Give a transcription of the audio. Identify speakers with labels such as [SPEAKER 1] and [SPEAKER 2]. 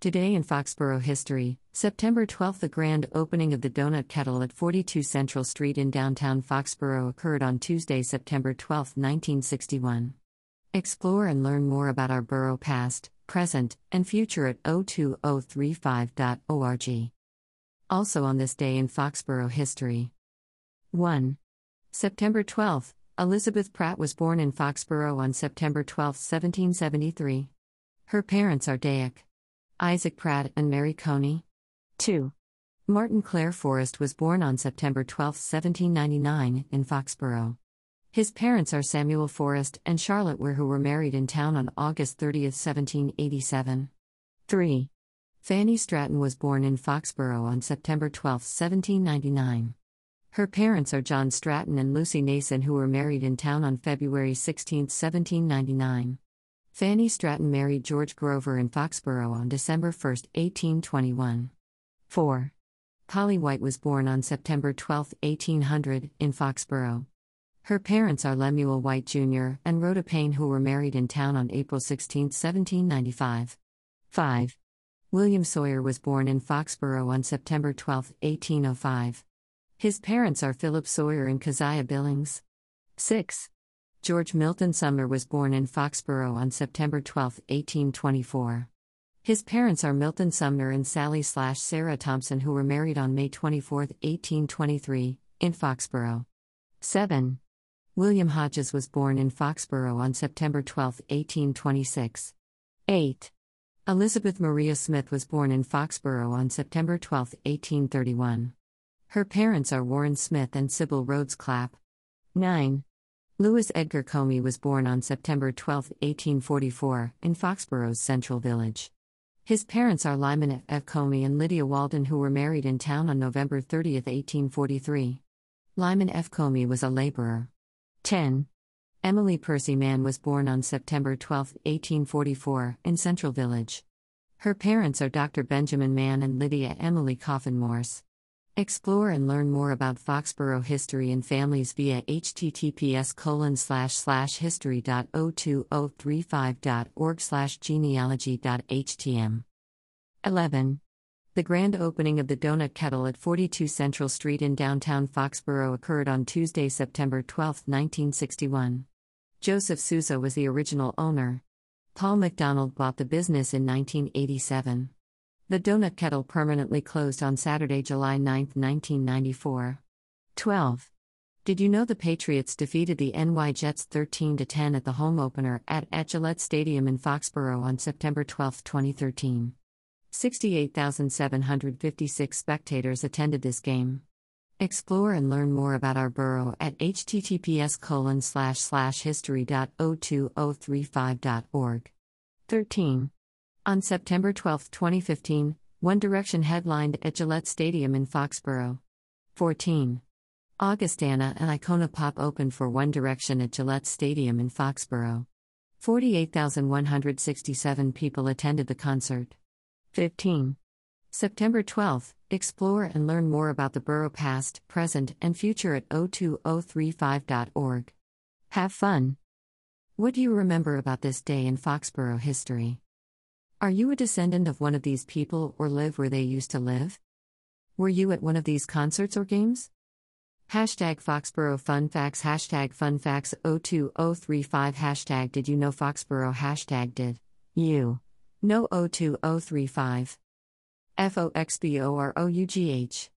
[SPEAKER 1] Today in Foxborough history, September 12, the grand opening of the Donut Kettle at 42 Central Street in downtown Foxborough occurred on Tuesday, September 12, 1961. Explore and learn more about our borough past, present, and future at 02035.org. Also on this day in Foxborough history. 1. September 12, Elizabeth Pratt was born in Foxborough on September 12, 1773. Her parents are Daic. Isaac Pratt and Mary Coney. 2. Martin Clare Forrest was born on September 12, 1799, in Foxborough. His parents are Samuel Forrest and Charlotte Ware, who were married in town on August 30, 1787. 3. Fanny Stratton was born in Foxborough on September 12, 1799. Her parents are John Stratton and Lucy Nason, who were married in town on February 16, 1799. Fanny Stratton married George Grover in Foxborough on December 1, 1821. 4. Polly White was born on September 12, 1800, in Foxborough. Her parents are Lemuel White Jr. and Rhoda Payne, who were married in town on April 16, 1795. 5. William Sawyer was born in Foxborough on September 12, 1805. His parents are Philip Sawyer and Keziah Billings. 6. George Milton Sumner was born in Foxborough on September 12, 1824. His parents are Milton Sumner and Sally slash Sarah Thompson, who were married on May 24, 1823, in Foxborough. 7. William Hodges was born in Foxborough on September 12, 1826. 8. Elizabeth Maria Smith was born in Foxborough on September 12, 1831. Her parents are Warren Smith and Sybil Rhodes Clapp. 9. Louis Edgar Comey was born on September 12, 1844, in Foxborough's Central Village. His parents are Lyman F. Comey and Lydia Walden, who were married in town on November 30, 1843. Lyman F. Comey was a laborer. 10. Emily Percy Mann was born on September 12, 1844, in Central Village. Her parents are Dr. Benjamin Mann and Lydia Emily Coffin Morse. Explore and learn more about Foxborough history and families via https colon slash slash history.02035.org slash genealogy.htm. 11. The grand opening of the Donut Kettle at 42 Central Street in downtown Foxborough occurred on Tuesday, September 12, 1961. Joseph Souza was the original owner. Paul McDonald bought the business in 1987. The Donut Kettle permanently closed on Saturday, July 9, 1994. 12. Did you know the Patriots defeated the NY Jets 13 10 at the home opener at, Gillette Stadium in Foxborough on September 12, 2013? 68,756 spectators attended this game. Explore and learn more about our borough at https colon slash slash history.02035.org. 13. On September 12, 2015, One Direction headlined at Gillette Stadium in Foxborough. 14. Augustana and Icona Pop opened for One Direction at Gillette Stadium in Foxborough. 48,167 people attended the concert. 15. September 12, explore and learn more about the borough past, present, and future at 02035.org. Have fun! What do you remember about this day in Foxborough history? Are you a descendant of one of these people or live where they used to live? Were you at one of these concerts or games? Hashtag Foxborough Fun Facts Hashtag Fun Facts 02035 Hashtag Did you know Foxborough Hashtag Did you know 02035 F